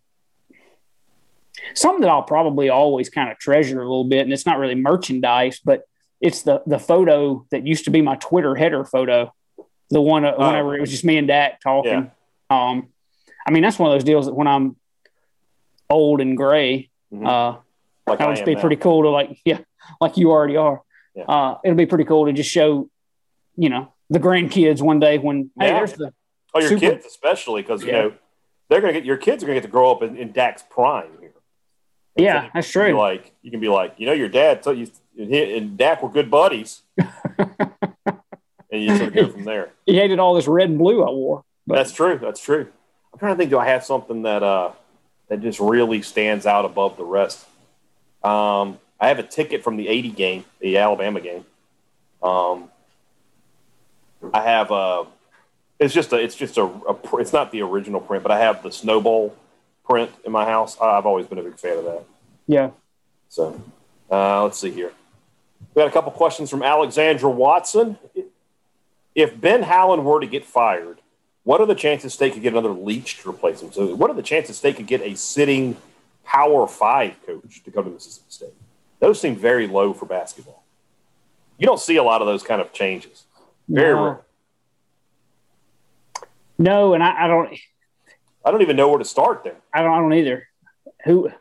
something that I'll probably always kind of treasure a little bit, and it's not really merchandise, but it's the the photo that used to be my Twitter header photo, the one uh, whenever it was just me and Dak talking. Yeah. Um, I mean, that's one of those deals that when I'm old and gray, mm-hmm. uh, like that would be now. pretty cool to like, yeah, like you already are. Yeah. Uh, it'll be pretty cool to just show, you know, the grandkids one day when hey, there's the oh your super- kids especially because you yeah. know they're gonna get your kids are gonna get to grow up in, in Dak's prime here. Yeah, that's true. Like you can be like, you know, your dad told you and Dak were good buddies, and you sort of go from there. He hated all this red and blue I wore. But. That's true. That's true. I'm trying to think. Do I have something that uh that just really stands out above the rest? Um, I have a ticket from the '80 game, the Alabama game. Um, I have a. It's just a. It's just a, a. It's not the original print, but I have the Snowball print in my house. I've always been a big fan of that. Yeah. So, uh, let's see here. We got a couple questions from Alexandra Watson. If Ben Howland were to get fired, what are the chances State could get another Leach to replace him? So, what are the chances State could get a sitting Power Five coach to come to Mississippi State? Those seem very low for basketball. You don't see a lot of those kind of changes. Very no. rare. No, and I, I, don't. I don't even know where to start there. I don't. I don't either. Who?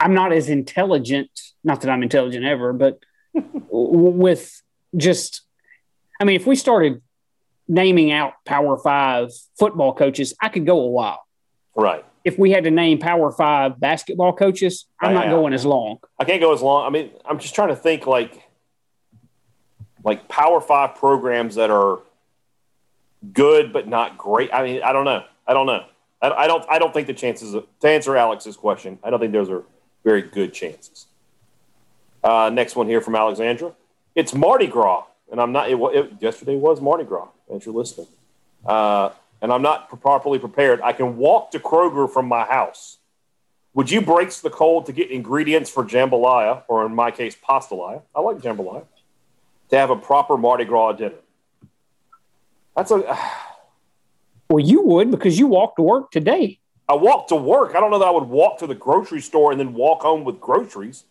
I'm not as intelligent. Not that I'm intelligent ever, but with just I mean, if we started naming out Power Five football coaches, I could go a while. Right. If we had to name Power Five basketball coaches, I'm not going as long. I can't go as long. I mean, I'm just trying to think like like Power Five programs that are good but not great. I mean, I don't know. I don't know. I, I don't. I don't think the chances of, to answer Alex's question. I don't think those are very good chances. Uh, next one here from Alexandra. It's Mardi Gras and I'm not. It, it, yesterday was Mardi Gras, as you're listening, uh, and I'm not properly prepared. I can walk to Kroger from my house. Would you brace the cold to get ingredients for jambalaya, or in my case, pastalaya? I like jambalaya. To have a proper Mardi Gras dinner. That's a. Uh, well, you would because you walked to work today. I walked to work. I don't know that I would walk to the grocery store and then walk home with groceries.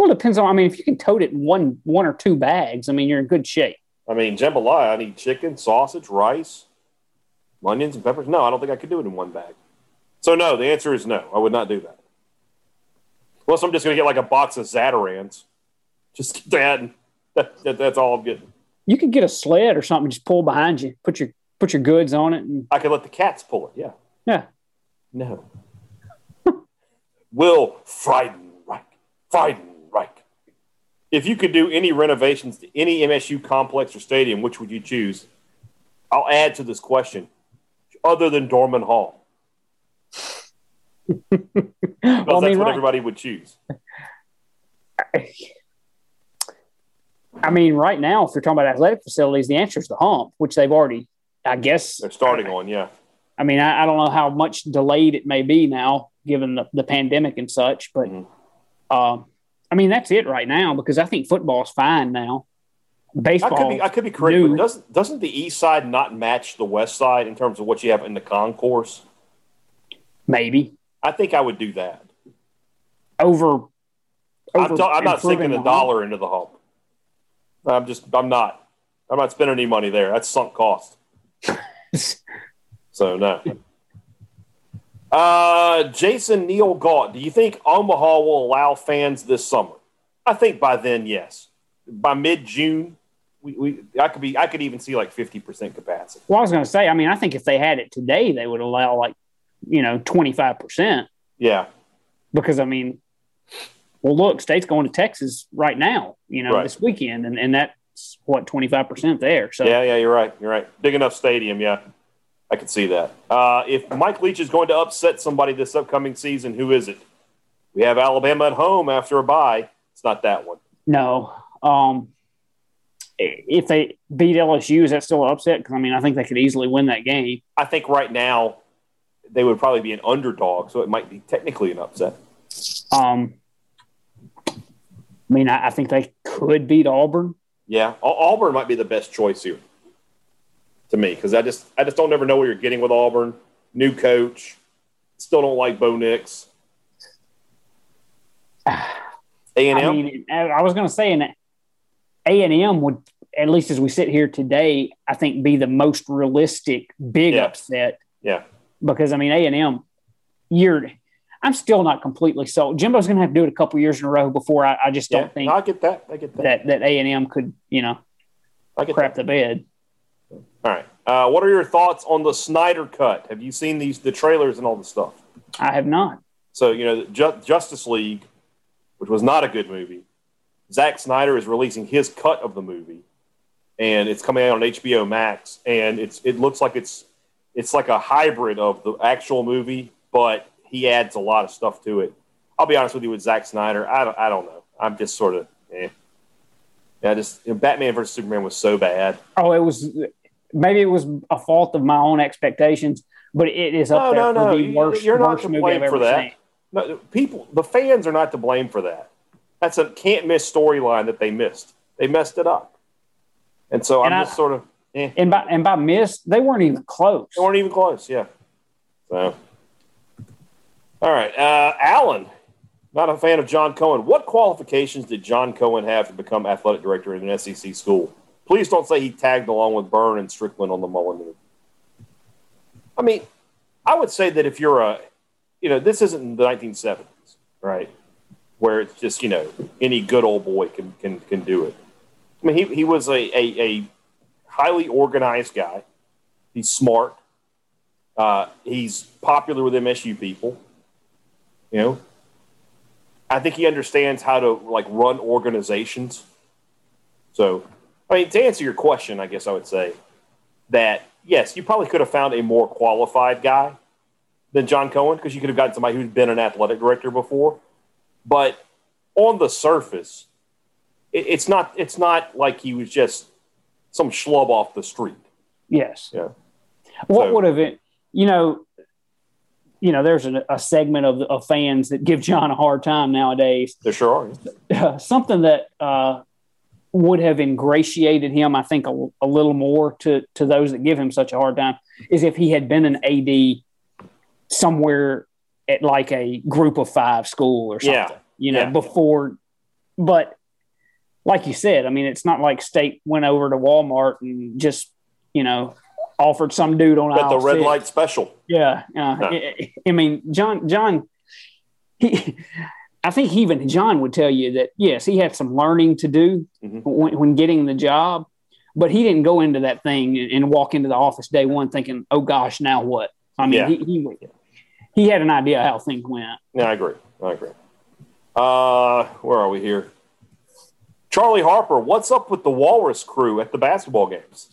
Well, it depends on. I mean, if you can tote it in one one or two bags, I mean, you're in good shape. I mean, jambalaya. I need chicken, sausage, rice, onions, and peppers. No, I don't think I could do it in one bag. So no, the answer is no. I would not do that. Unless I'm just going to get like a box of Zatarain's. Just get that, and that, that, that's all I'm getting. You could get a sled or something, just pull behind you, put your put your goods on it, and I could let the cats pull it. Yeah. Yeah. No. Will Frieden, right? Frieden if you could do any renovations to any MSU complex or stadium, which would you choose? I'll add to this question, other than Dorman Hall. well, that's mean, what right. everybody would choose. I mean, right now, if you're talking about athletic facilities, the answer is the hump, which they've already, I guess, they're starting on. Yeah. I mean, I, I, don't know how much delayed it may be now, given the, the pandemic and such, but mm-hmm. um, I mean, that's it right now because I think football's fine now. Baseball. I could be, I could be correct, new. but doesn't doesn't the east side not match the west side in terms of what you have in the concourse? Maybe. I think I would do that. Over. over I'm, ta- I'm not sinking a dollar into the hump. I'm just. I'm not. I'm not spending any money there. That's sunk cost. so no. Uh, Jason Neil Gaunt, do you think Omaha will allow fans this summer? I think by then, yes. By mid June, we, we I could be I could even see like fifty percent capacity. Well, I was going to say, I mean, I think if they had it today, they would allow like you know twenty five percent. Yeah, because I mean, well, look, state's going to Texas right now, you know, right. this weekend, and and that's what twenty five percent there. So yeah, yeah, you're right, you're right. Big enough stadium, yeah. I can see that. Uh, if Mike Leach is going to upset somebody this upcoming season, who is it? We have Alabama at home after a bye. It's not that one. No. Um, if they beat LSU, is that still an upset? Because I mean, I think they could easily win that game. I think right now they would probably be an underdog, so it might be technically an upset. Um, I mean, I, I think they could beat Auburn. Yeah, Auburn might be the best choice here to me because I just I just don't ever know what you're getting with Auburn. New coach, still don't like Bo Nix. A and I M. mean, I was going to say, an A and M would, at least as we sit here today, I think be the most realistic big Yeah. upset Yeah, because I mean A and M, you're. I'm still not completely sold. Jimbo's going to have to do it a couple years in a row before I, I just don't yeah. think I get that. I get that. that that A and M could you know I get crap that. the bed. All right. Uh, what are your thoughts on the Snyder cut? Have you seen these the trailers and all the stuff? I have not. So you know, Ju- Justice League, which was not a good movie. Zack Snyder is releasing his cut of the movie, and it's coming out on HBO Max. And it's it looks like it's it's like a hybrid of the actual movie, but he adds a lot of stuff to it. I'll be honest with you with Zack Snyder. I don't I don't know. I'm just sort of eh. Yeah, just you know, Batman versus Superman was so bad. Oh, it was maybe it was a fault of my own expectations, but it is up No, there no, for no. the worst, You're not worst to movie blame I've for ever that. seen. No, people, the fans are not to blame for that. That's a can't miss storyline that they missed. They messed it up, and so And I'm I- just sort of. Eh. And by and by missed, they weren't even close. They weren't even close. Yeah. So. All right, uh, Alan. Not a fan of John Cohen. What qualifications did John Cohen have to become athletic director in an SEC school? Please don't say he tagged along with Byrne and Stricklin on the Mullen move. I mean, I would say that if you're a, you know, this isn't the 1970s, right? Where it's just, you know, any good old boy can can, can do it. I mean, he, he was a, a, a highly organized guy. He's smart. Uh, he's popular with MSU people. You know, I think he understands how to like run organizations. So, I mean, to answer your question, I guess I would say that yes, you probably could have found a more qualified guy than John Cohen because you could have gotten somebody who's been an athletic director before. But on the surface, it, it's not. It's not like he was just some schlub off the street. Yes. Yeah. What So- would have it? You know, you know, there's a, a segment of, of fans that give John a hard time nowadays. There sure are. something that uh, would have ingratiated him, I think, a, a little more to to those that give him such a hard time is if he had been an AD somewhere at like a group of five school or something. Yeah. You know, Yeah. before. But like you said, I mean, it's not like State went over to Walmart and just you know offered some dude on the red six. light special. Yeah, uh, No. I, I mean, John, John, he, I think even John would tell you that yes, he had some learning to do Mhm. when, when getting the job, but he didn't go into that thing and, and walk into the office day one thinking, "Oh gosh, now what?" I mean, Yeah. he, he he had an idea how things went. Yeah, I agree. I agree. Uh, where are we here? Charlie Harper, what's up with the Walrus crew at the basketball games?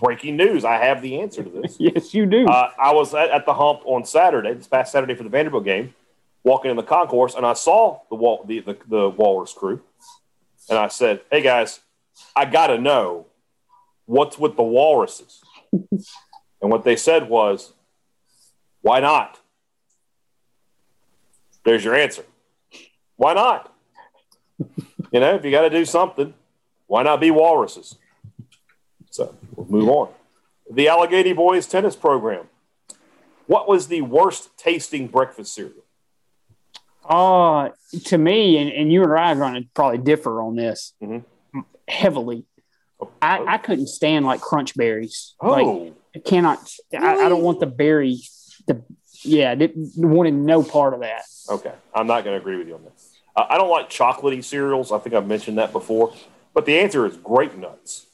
Breaking news. I have the answer to this. Yes, you do. Uh, I was at, at the hump on Saturday, this past Saturday for the Vanderbilt game, walking in the concourse, and I saw the, wal- the, the, the Walrus crew. And I said, hey guys, I got to know what's with the walruses. and what they said was, why not? There's your answer. Why not? you know, if you got to do something, why not be walruses? So we'll move on. The Allegheny Boys tennis program. What was the worst tasting breakfast cereal? Uh, to me, and, and you and I are going to probably differ on this Mhm. heavily. I, I couldn't stand like crunch berries. Oh, Like, I cannot. I, I don't want the berry. The yeah, I didn't wanted no part of that. okay. I'm not going to agree with you on this. Uh, I don't like chocolatey cereals. I think I've mentioned that before. But the answer is grape nuts.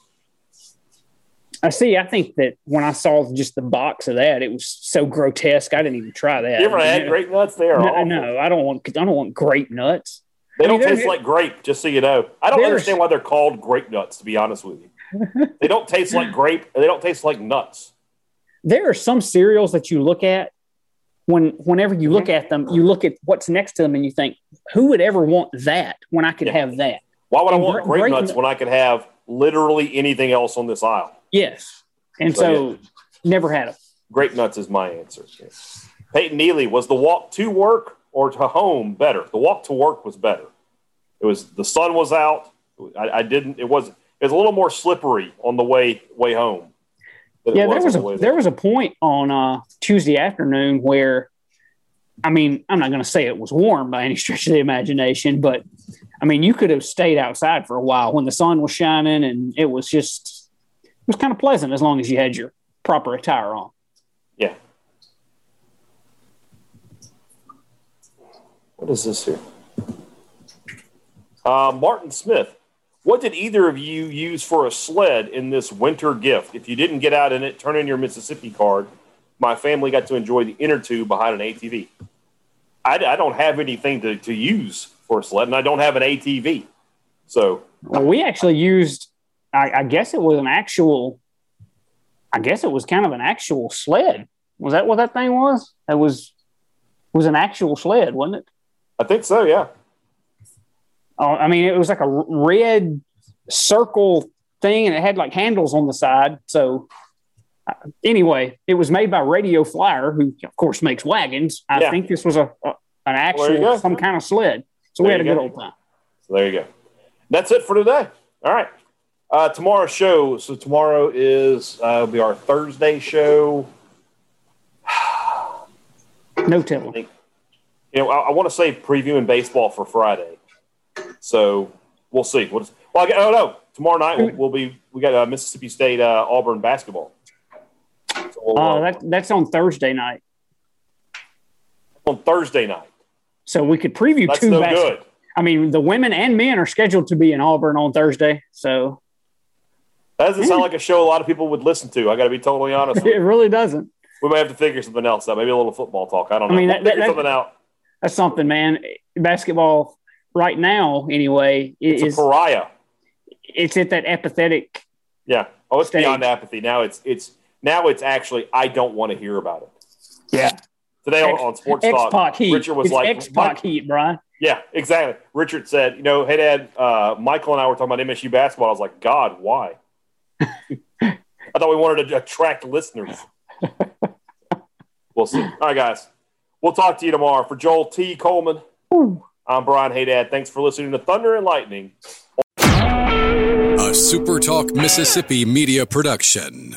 I see. I think that when I saw just the box of that, it was so grotesque. I didn't even try that. You ever had grape nuts? They are No, awful. no, I don't want. I don't want grape nuts. They I don't mean, taste like grape, just so you know. I don't understand why they're called grape nuts, to be honest with you. they don't taste like grape. They don't taste like nuts. There are some cereals that you look at when whenever you look mm-hmm. at them, you look at what's next to them and you think, who would ever want that when I could yeah. have that? Why would and I want grape, grape nuts when I could have literally anything else on this aisle? Yes. And so, so yeah. never had them. Grape nuts is my answer. Peyton Neely, was the walk to work or to home better? The walk to work was better. It was the sun was out. I, I didn't. It was. It was a little more slippery on the way way home. Yeah, there was a the there was a point on uh, Tuesday afternoon where, I mean, I'm not going to say it was warm by any stretch of the imagination, but I mean, you could have stayed outside for a while when the sun was shining, and it was just was kind of pleasant as long as you had your proper attire on. Yeah. What is this here? Uh, Martin Smith. What did either of you use for a sled in this winter gift? If you didn't get out in it, turn in your Mississippi card. My family got to enjoy the inner tube behind an ATV. I, I don't have anything to, to use for a sled, and I don't have an ATV. So well, we actually used, I, I guess it was an actual, I guess it was kind of an actual sled. Was that what that thing was? It was was an actual sled, wasn't it? I think so. Yeah. Uh, I mean, it was like a red circle thing, and it had like handles on the side. So, uh, anyway, it was made by Radio Flyer, who of course makes wagons. I yeah. think this was a, a an actual some kind of sled. So there we had a go. good old time. So there you go. That's it for today. All right. Uh, tomorrow's show. So tomorrow is uh, will be our Thursday show. no telling. You know, I, I want to say previewing baseball for Friday. So we'll see. We'll just, well, I, oh no, tomorrow night we'll, we'll be we got uh, Mississippi State uh, Auburn basketball. So we'll, uh, uh, that, that's on Thursday night. On Thursday night. So we could preview that's two. No bas- good. I mean, the women and men are scheduled to be in Auburn on Thursday. So that doesn't sound like a show a lot of people would listen to. I got to be totally honest. it really doesn't. We might have to figure something else out. Maybe a little football talk. I don't know. I mean, that, we'll that, something out. That's something, man. Basketball right now, anyway, it's is a pariah. It's at that apathetic. Yeah. Oh, it's stage. beyond apathy. Now it's it's now it's actually I don't want to hear about it. Yeah. Today X, on, on Sports Talk, heat. Richard was it's like X-Pac heat, Brian. Yeah, exactly. Richard said, you know, hey Dad, uh, Michael and I were talking about MSU basketball. I was like, God, why? I thought we wanted to attract listeners. we'll see. All right, guys. We'll talk to you tomorrow. For Joel T. Coleman, Ooh. I'm Brian Haydad. Thanks for listening to Thunder and Lightning. A Super Talk Mississippi media production.